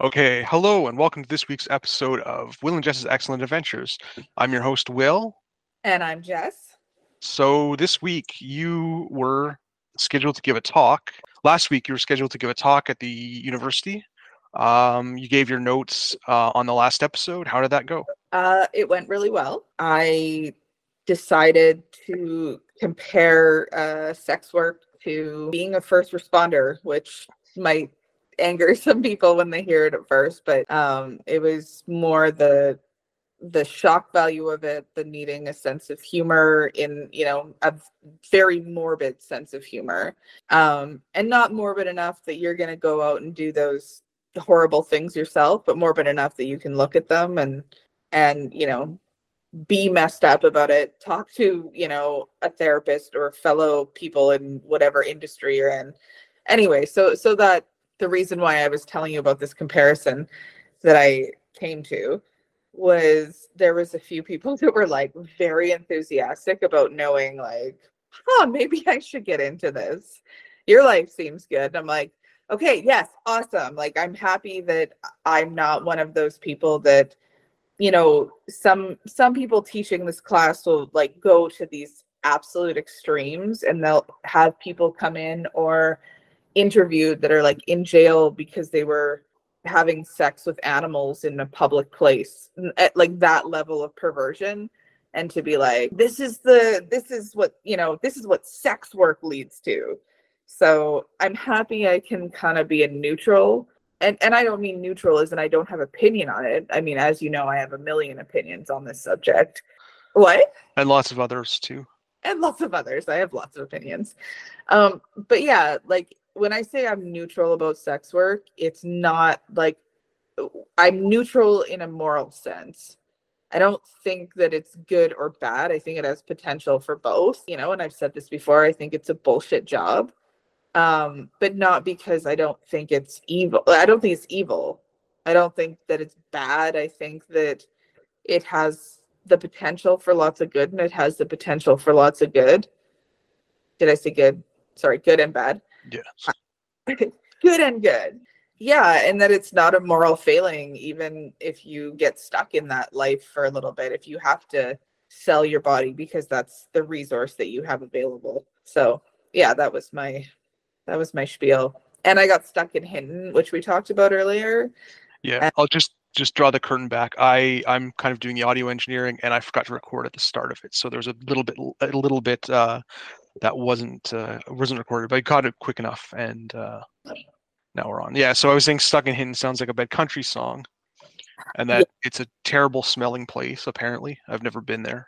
Okay, hello and welcome to this week's episode of Will and Jess's Excellent Adventures. I'm your host, Will. And I'm Jess. So this week you were scheduled to give a talk. Last week you were scheduled to give a talk at the university. Um, you gave your notes uh, on the last episode. How did that go? Uh, it went really well. I decided to compare uh, sex work to being a first responder, which might anger some people when they hear it at first, but um, it was more the the shock value of it, the needing a sense of humor in, you know, a very morbid sense of humor. Um, and not morbid enough that you're gonna go out and do those horrible things yourself, but morbid enough that you can look at them and and you know be messed up about it talk to you know a therapist or fellow people in whatever industry you're in anyway so so that the reason why I was telling you about this comparison that I came to was there was a few people that were like very enthusiastic about knowing like, huh, maybe I should get into this. Your life seems good. I'm like, okay, yes, awesome. Like I'm happy that I'm not one of those people that you know some some people teaching this class will like go to these absolute extremes and they'll have people come in or interviewed that are like in jail because they were having sex with animals in a public place at like that level of perversion and to be like this is the this is what you know this is what sex work leads to so i'm happy i can kind of be a neutral and and i don't mean neutral as in i don't have opinion on it i mean as you know i have a million opinions on this subject what And lots of others too. and lots of others. I have lots of opinions. Um, but yeah, like when I say I'm neutral about sex work, it's not like I'm neutral in a moral sense. I don't think that it's good or bad. I think it has potential for both, you know, and I've said this before, I think it's a bullshit job. Um, but not because I don't think it's evil. I don't think it's evil. I don't think that it's bad. I think that it has the potential for lots of good and it has the potential for lots of good. Did I say good? Sorry, good and bad. Yes. good and good. Yeah, and that it's not a moral failing, even if you get stuck in that life for a little bit, if you have to sell your body because that's the resource that you have available. So yeah, that was my that was my spiel. And I got stuck in Hinton, which we talked about earlier. Yeah. And- I'll just just draw the curtain back. I I'm kind of doing the audio engineering and I forgot to record at the start of it. So there's a little bit a little bit uh that wasn't uh wasn't recorded, but I caught it quick enough and uh now we're on. Yeah, so I was saying Stuck in Hinton" sounds like a bad country song. And that it's a terrible smelling place, apparently. I've never been there.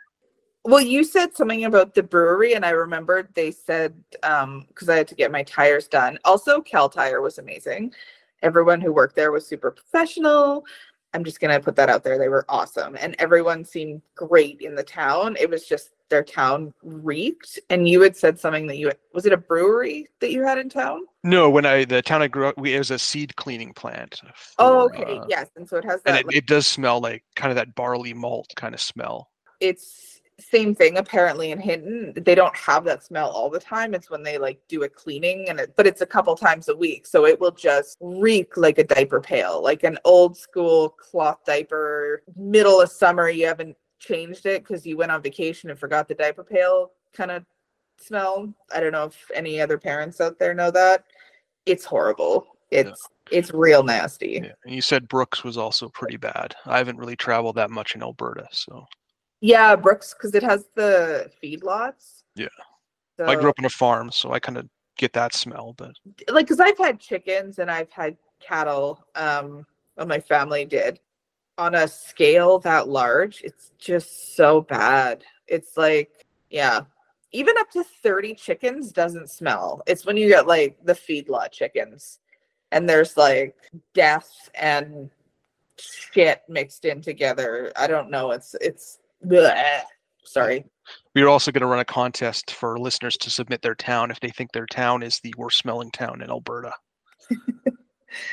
Well, you said something about the brewery, and I remembered they said um because I had to get my tires done. Also, Kal Tire was amazing. Everyone who worked there was super professional. I'm just gonna put that out there. They were awesome, and everyone seemed great in the town. It was just their town reeked. And you had said something that you was it a brewery that you had in town? No, when I the town I grew up, we, it was a seed cleaning plant. Oh, okay, uh, yes. And so it has and it, like, it does smell like kind of that barley malt kind of smell. it's same thing apparently in Hinton. They don't have that smell all the time. It's when they like do a cleaning and it but it's a couple times a week. So it will just reek like a diaper pail, like an old school cloth diaper. Middle of summer, you haven't changed it because you went on vacation and forgot the diaper pail kind of smell. I don't know if any other parents out there know that. It's horrible. It's it's real nasty. Yeah. And you said Brooks was also pretty bad. I haven't really traveled that much in Alberta, so Yeah, Brooks, because it has the feedlots. Yeah. So, I grew up on a farm, so I kind of get that smell. But like, because I've had chickens and I've had cattle. Um, well, my family did. On a scale that large, it's just so bad. It's like, yeah, even up to 30 chickens doesn't smell. It's when you get like the feedlot chickens and there's like death and shit mixed in together. I don't know. It's, it's, bleh. sorry. we are also going to run a contest for listeners to submit their town if they think their town is the worst smelling town in Alberta.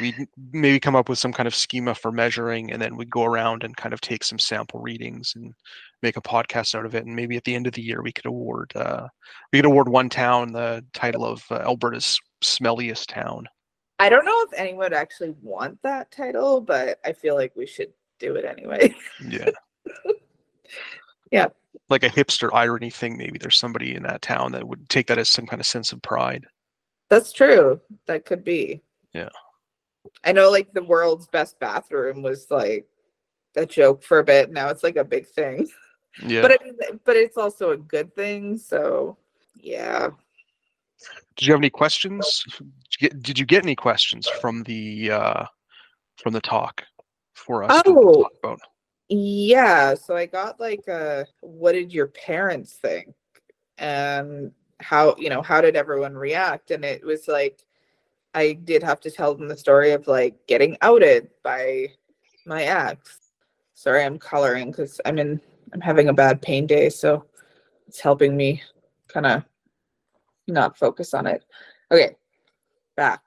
we maybe come up with some kind of schema for measuring, and then we go around and kind of take some sample readings and make a podcast out of it. And maybe at the end of the year, we could award uh, we could award one town the title of uh, Alberta's smelliest town. I don't know if anyone would actually want that title, but I feel like we should do it anyway. Yeah. Yeah. Like a hipster irony thing. Maybe there's somebody in that town that would take that as some kind of sense of pride. That's true. That could be. Yeah. I know like the world's best bathroom was like a joke for a bit. Now it's like a big thing. Yeah. But I mean but it's also a good thing. So yeah. Did you have any questions? Did you get, did you get any questions from the uh, from the talk for us Oh. Yeah. So I got like a what did your parents think? And how, you know, how did everyone react? And it was like I did have to tell them the story of like getting outed by my ex. Sorry, I'm coloring because I'm in I'm having a bad pain day, so it's helping me kind of not focus on it. Okay, back.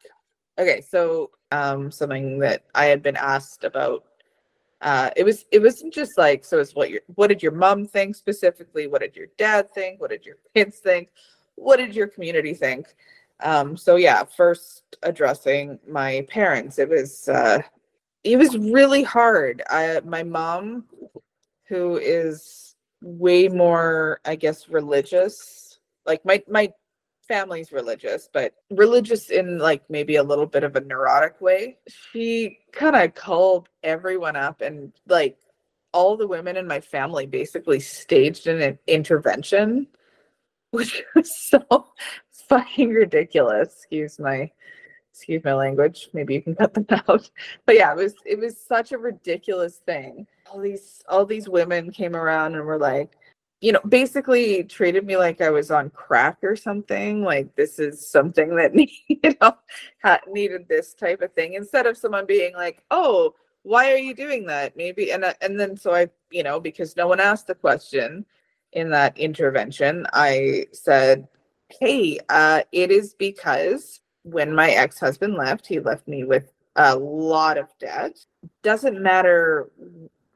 Okay, so um something that I had been asked about uh it was it wasn't just like so it's what your what did your mom think specifically what did your dad think what did your kids think what did your community think um so yeah first addressing my parents. It was uh it was really hard. I my mom who is way more i guess religious like my my family's religious but religious in like maybe a little bit of a neurotic way. She kind of called everyone up and like all the women in my family basically staged an intervention which was so fucking ridiculous. Excuse my excuse my language. Maybe you can cut them out. But yeah it was it was such a ridiculous thing. All these all these women came around and were like you know basically treated me like i was on crack or something. Like this is something that you know needed this type of thing. Instead of someone being like oh why are you doing that? Maybe and I- and then so i you know because no one asked the question in that intervention i said hey uh it is because when my ex-husband left he left me with a lot of debt. Doesn't matter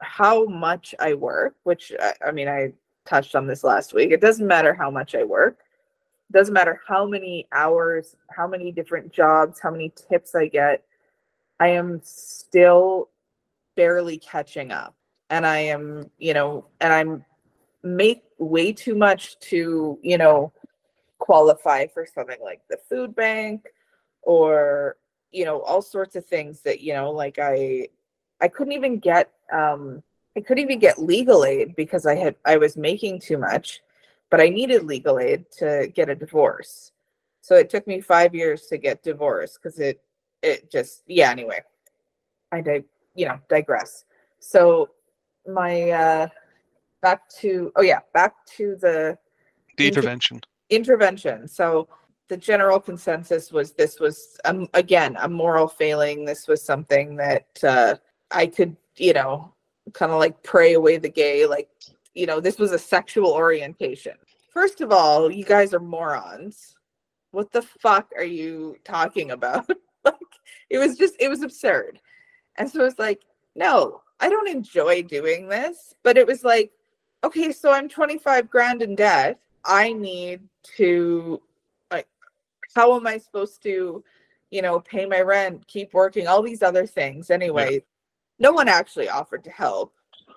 how much i work which I, I mean i touched on this last week. It doesn't matter how much i work. It doesn't matter how many hours how many different jobs how many tips i get i am still barely catching up. And i am you know and i'm make way too much to you know qualify for something like the food bank or you know all sorts of things that you know like i i couldn't even get um i couldn't even get legal aid because i had i was making too much but i needed legal aid to get a divorce so it took me five years to get divorced because it it just yeah anyway i dig you know digress so my uh back to oh yeah back to the The intervention. Intervention. So the general consensus was this was um, again a moral failing. This was something that uh, I could, you know, kind of like pray away the gay. Like, you know, this was a sexual orientation. First of all, you guys are morons. What the fuck are you talking about? like, it was just it was absurd. And so it was like, no, I don't enjoy doing this. But it was like, okay, so I'm 25 grand in debt. I need to like how am I supposed to, you know, pay my rent, keep working, all these other things. Anyway, no one actually offered to help.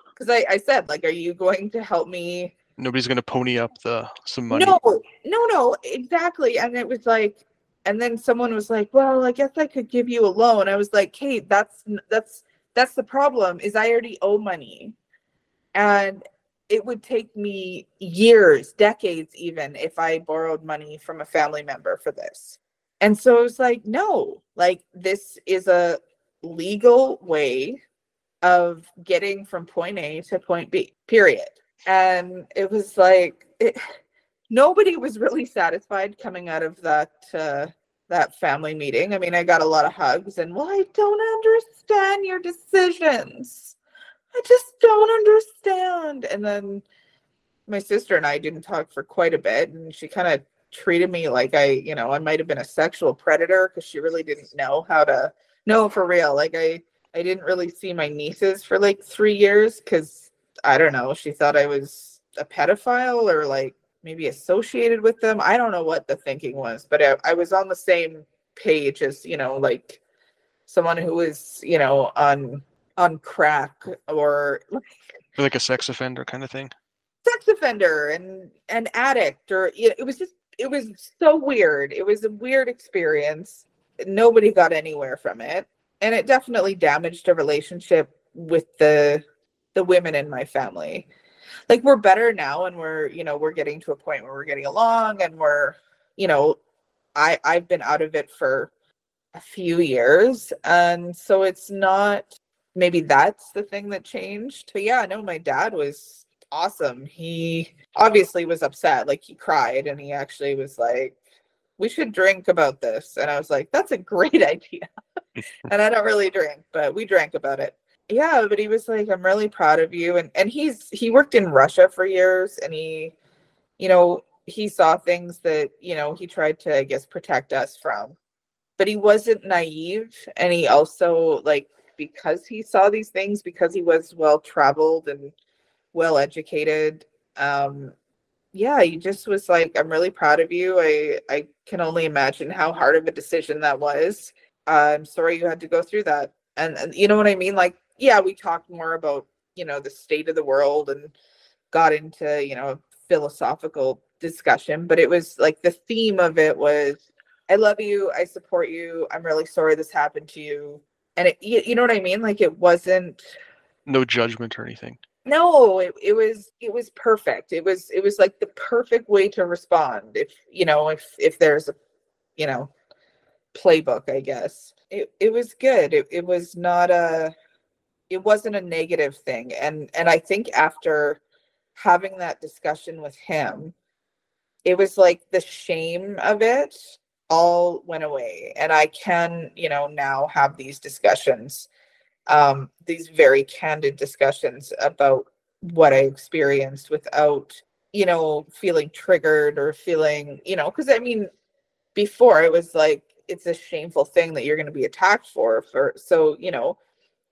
Because I, I said, like, are you going to help me? Nobody's going to pony up the some money. No, no, no, exactly. And it was like, and then someone was like, well, I guess I could give you a loan. I was like, Kate, that's that's that's the problem is I already owe money. And it would take me years, decades even, if I borrowed money from a family member for this. And so it was like, no, like this is a legal way of getting from point A to point B, period. And it was like, it, nobody was really satisfied coming out of that uh, that family meeting. I mean, I got a lot of hugs and, well, I don't understand your decisions. I just don't understand. And then my sister and I didn't talk for quite a bit, and she kind of treated me like I, you know, I might have been a sexual predator because she really didn't know how to. No, for real. Like I, I didn't really see my nieces for like three years because I don't know. She thought I was a pedophile or like maybe associated with them. I don't know what the thinking was, but I, I was on the same page as you know like someone who was you know on on crack or like like a sex offender kind of thing? Sex offender and an addict or you know, it was just it was so weird. It was a weird experience. Nobody got anywhere from it. And it definitely damaged a relationship with the the women in my family. Like we're better now and we're you know we're getting to a point where we're getting along and we're you know i i've been out of it for a few years. And so it's not maybe that's the thing that changed but yeah no my dad was awesome. He obviously was upset like he cried and he actually was like we should drink about this. And i was like that's a great idea. And i don't really drink but we drank about it. Yeah but he was like i'm really proud of you. And and he's he worked in russia for years and he you know he saw things that you know he tried to i guess protect us from. But he wasn't naive and he also like because he saw these things because he was well traveled and well educated um yeah he just was like i'm really proud of you. I i can only imagine how hard of a decision that was. I'm sorry you had to go through that. And, and you know what i mean? Like yeah, we talked more about, you know, the state of the world and got into, you know, philosophical discussion, but it was like the theme of it was I love you, I support you, I'm really sorry this happened to you. And it you, you know what I mean? Like it wasn't no judgment or anything. No, it, it was it was perfect. It was it was like the perfect way to respond if you know if if there's a you know playbook, I guess. It it was good. It it was not a it wasn't a negative thing and and i think after having that discussion with him it was like the shame of it all went away and i can you know now have these discussions um these very candid discussions about what i experienced without you know feeling triggered or feeling you know because i mean before it was like it's a shameful thing that you're going to be attacked for for so you know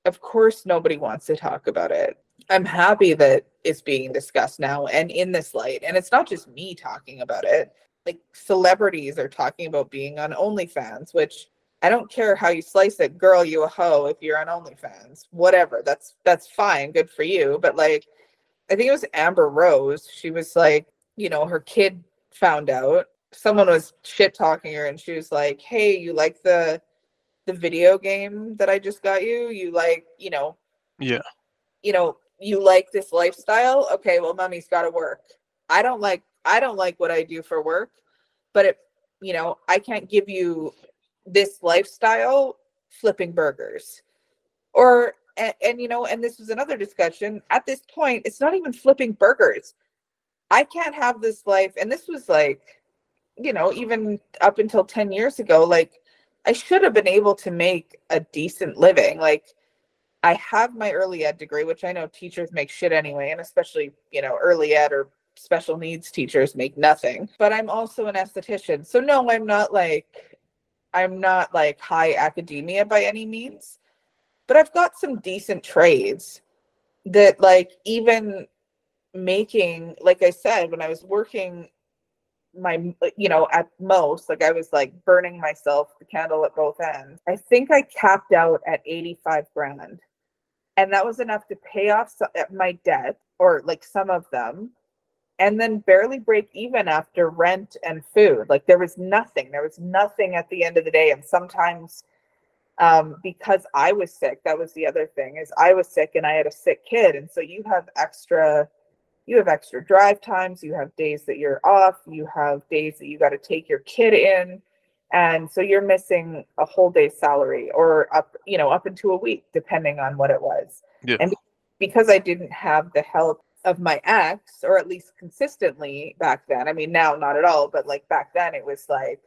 of course nobody wants to talk about it. I'm happy that it's being discussed now and in this light. And it's not just me talking about it. Like celebrities are talking about being on OnlyFans, which I don't care how you slice it, girl, you a hoe if you're on OnlyFans. Whatever. That's that's fine. Good for you. But like I think it was Amber Rose. She was like, you know, her kid found out. Someone was shit talking her and she was like, Hey, you like the the video game that I just got you. You like, you know, yeah, you know, you like this lifestyle. Okay, well, mommy's got to work. I don't like, I don't like what I do for work, but it, you know, I can't give you this lifestyle flipping burgers or and, and, you know and this was another discussion at this point it's not even flipping burgers i can't have this life and this was like you know even up until 10 years ago like I should have been able to make a decent living. Like I have my early ed degree, which I know teachers make shit anyway, and especially, you know, early ed or special needs teachers make nothing. But I'm also an esthetician. So no, I'm not like I'm not like high academia by any means. But I've got some decent trades that like even making like I said when I was working my you know at most like i was like burning myself the candle at both ends i think i capped out at 85 grand and that was enough to pay off uh, my debt or like some of them and then barely break even after rent and food like there was nothing there was nothing at the end of the day and sometimes um, because i was sick that was the other thing is i was sick and i had a sick kid and so you have extra you have extra drive times, you have days that you're off, you have days that you got to take your kid in. And so you're missing a whole day's salary or up, you know, up into a week, depending on what it was. Yeah. And because I didn't have the help of my ex, or at least consistently back then, I mean, now not at all, but like back then it was like,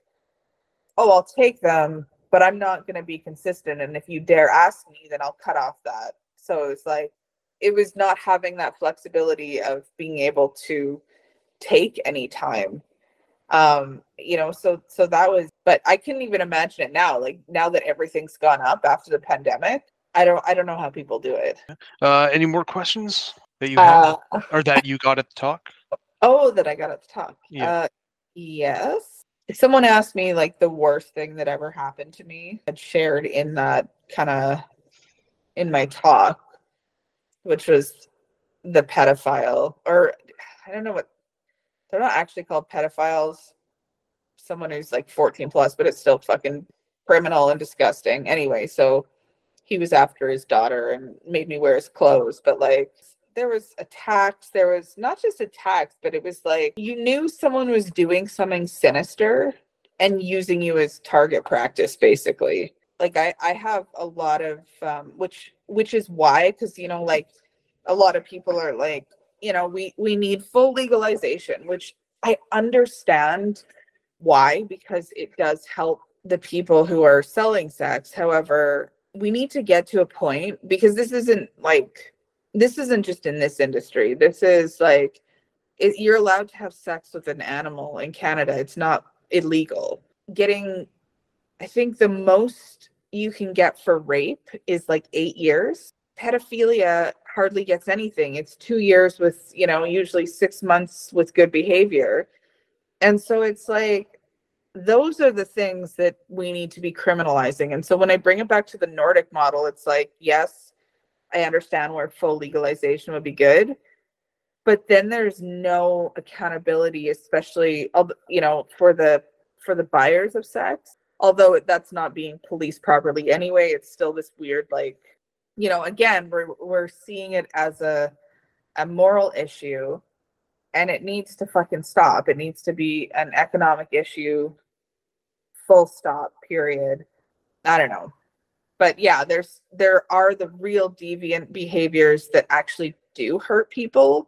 oh, I'll take them, but I'm not going to be consistent. And if you dare ask me, then I'll cut off that. So it's like, it was not having that flexibility of being able to take any time um you know so so that was but i couldn't even imagine it now like now that everything's gone up after the pandemic i don't i don't know how people do it. Uh any more questions that you have uh, or that you got at the talk? Oh that i got at the talk. Yeah. Uh, yes. Someone asked me like the worst thing that ever happened to me, I'd shared in that kind of in my talk, which was the pedophile, or I don't know what they're not actually called pedophiles. Someone who's like 14 plus, but it's still fucking criminal and disgusting. Anyway, so he was after his daughter and made me wear his clothes, but like there was attacks there was not just attacks but it was like you knew someone was doing something sinister and using you as target practice basically like i i have a lot of um which which is why because you know like a lot of people are like you know we we need full legalization which i understand why because it does help the people who are selling sex however we need to get to a point because this isn't like this isn't just in this industry. This is like it, you're allowed to have sex with an animal in Canada. It's not illegal. Getting, I think the most you can get for rape is like eight years. Pedophilia hardly gets anything. It's two years with, you know, usually six months with good behavior. And so it's like, those are the things that we need to be criminalizing. And so when I bring it back to the Nordic model, it's like, yes, I understand where full legalization would be good. But then there's no accountability, especially you know, for the for the buyers of sex. Although that's not being policed properly anyway, it's still this weird like, you know, again, we're we're seeing it as a a moral issue and it needs to fucking stop. It needs to be an economic issue, full stop, period. I don't know. But yeah there's there are the real deviant behaviors that actually do hurt people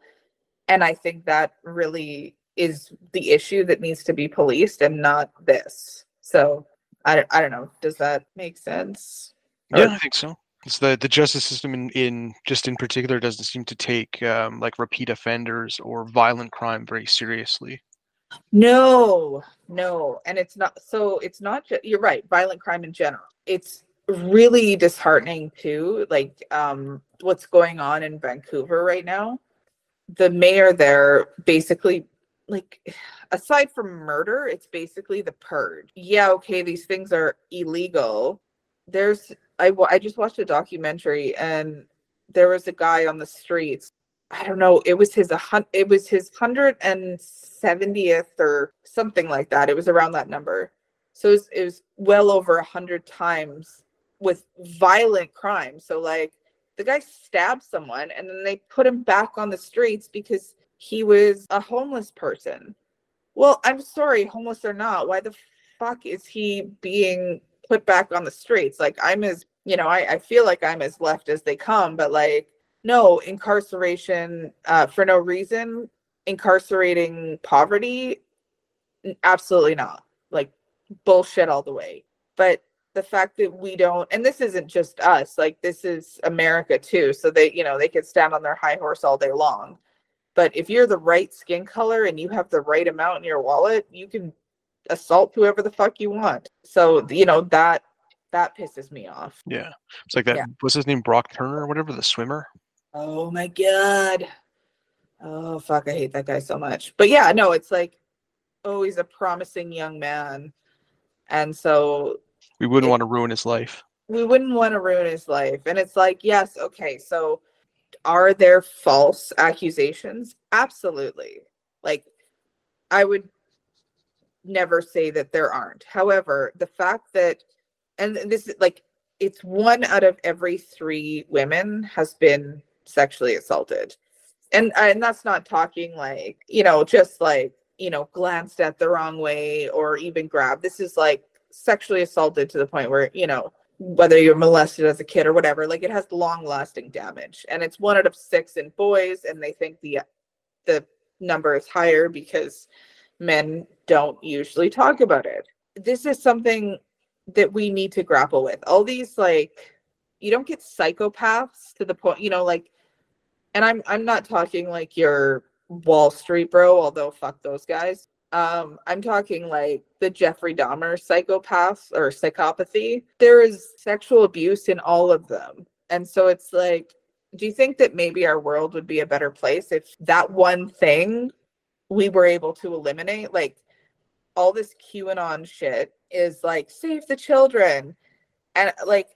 and i think that really is the issue that needs to be policed and not this. So i, I don't know. Does that make sense? Yeah or- i think so it's the the justice system in, in just in particular doesn't seem to take um, like repeat offenders or violent crime very seriously. No no and it's not so it's not just you're right violent crime in general. It's really disheartening too like um what's going on in Vancouver right now. The mayor there basically like aside from murder it's basically the purge. Yeah okay these things are illegal. There's I I just watched a documentary and there was a guy on the streets I don't know it was his it was his 170th or something like that it was around that number so it was, it was well over a hundred times with violent crime. So like the guy stabbed someone and then they put him back on the streets because he was a homeless person. Well, I'm sorry, homeless or not, why the fuck is he being put back on the streets? Like I'm as you know, I, I feel like I'm as left as they come, but like no incarceration uh, for no reason, incarcerating poverty, absolutely not. Like bullshit all the way. But the fact that we don't and this isn't just us like this is america too so they you know they can stand on their high horse all day long but if you're the right skin color and you have the right amount in your wallet you can assault whoever the fuck you want so you know that that pisses me off yeah it's like that yeah. what's his name brock turner or whatever the swimmer oh my god oh fuck i hate that guy so much but yeah no it's like oh he's a promising young man and so we wouldn't it, want to ruin his life. We wouldn't want to ruin his life. And it's like, yes, okay, so are there false accusations? Absolutely. Like, I would never say that there aren't. However, the fact that, and this is like, it's one out of every three women has been sexually assaulted. And, and that's not talking like, you know, just like, you know, glanced at the wrong way or even grabbed. This is like sexually assaulted to the point where you know whether you're molested as a kid or whatever like it has long lasting damage and it's one out of six in boys and they think the the number is higher because men don't usually talk about it this is something that we need to grapple with all these like you don't get psychopaths to the point you know like and i'm i'm not talking like your wall street bro although fuck those guys um, I'm talking like the Jeffrey Dahmer psychopaths or psychopathy. There is sexual abuse in all of them. And so it's like, do you think that maybe our world would be a better place if that one thing we were able to eliminate? Like, all this QAnon shit is like save the children. And like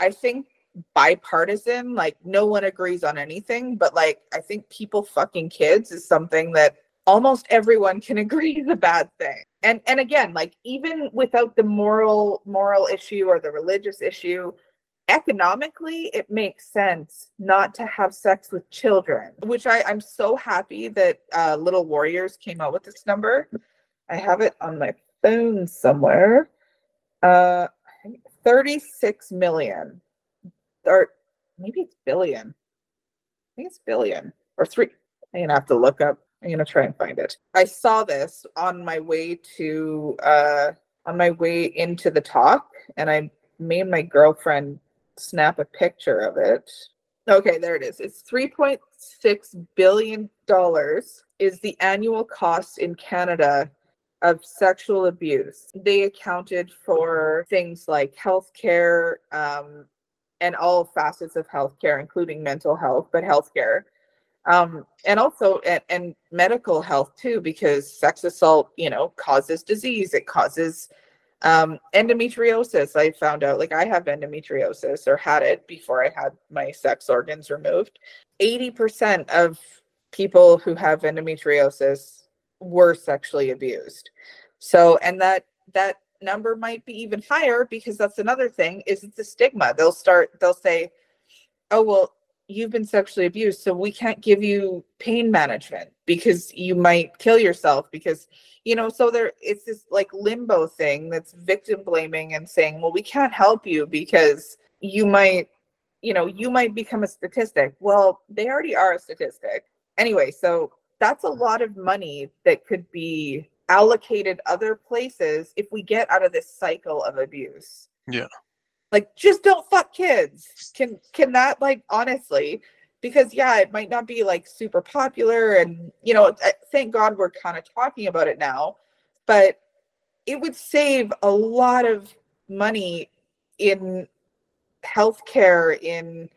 I think bipartisan, like no one agrees on anything, but like I think people fucking kids is something that almost everyone can agree is a bad thing. And and again, like even without the moral moral issue or the religious issue, economically it makes sense not to have sex with children, which I, I'm so happy that uh, Little Warriors came out with this number. I have it on my phone somewhere. Uh 36 million or maybe it's billion. I think it's billion or three. I'm gonna have to look up. I'm gonna try and find it. I saw this on my way to uh on my way into the talk, and I made my girlfriend snap a picture of it. Okay, there it is. It's 3.6 billion dollars is the annual cost in Canada of sexual abuse. They accounted for things like healthcare, um, and all facets of healthcare, including mental health, but healthcare. Um, and also and, and medical health too, because sex assault, you know, causes disease. It causes um, endometriosis. I found out like I have endometriosis or had it before I had my sex organs removed. 80% of people who have endometriosis were sexually abused. So, and that, that number might be even higher because that's another thing is it's a stigma they'll start they'll say oh well you've been sexually abused so we can't give you pain management because you might kill yourself because you know so there it's this like limbo thing that's victim blaming and saying well we can't help you because you might you know you might become a statistic well they already are a statistic anyway so that's a lot of money that could be allocated other places if we get out of this cycle of abuse. Yeah. Like just don't fuck kids. Can can that like honestly because yeah, it might not be like super popular and you know, thank God we're kind of talking about it now, but it would save a lot of money in healthcare in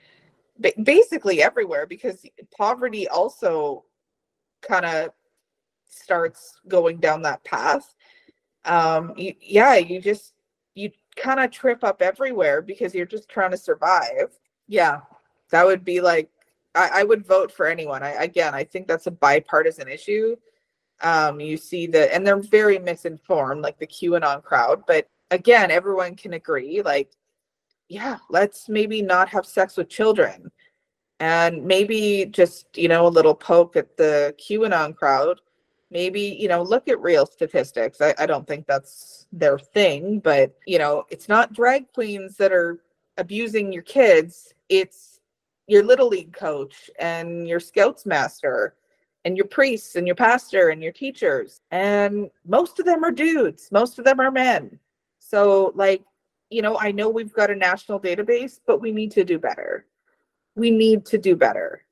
basically everywhere because poverty also kind of starts going down that path um yeah you just you kind of trip up everywhere because you're just trying to survive. Yeah. That would be like i, I would vote for anyone. I, again i think that's a bipartisan issue. Um you see that and they're very misinformed like the qanon crowd but again everyone can agree like yeah let's maybe not have sex with children. And maybe just you know a little poke at the qanon crowd maybe you know look at real statistics. I, I don't think that's their thing but you know it's not drag queens that are abusing your kids. It's your little league coach and your scouts master and your priests and your pastor and your teachers. And most of them are dudes. Most of them are men. So like you know i know we've got a national database but we need to do better. We need to do better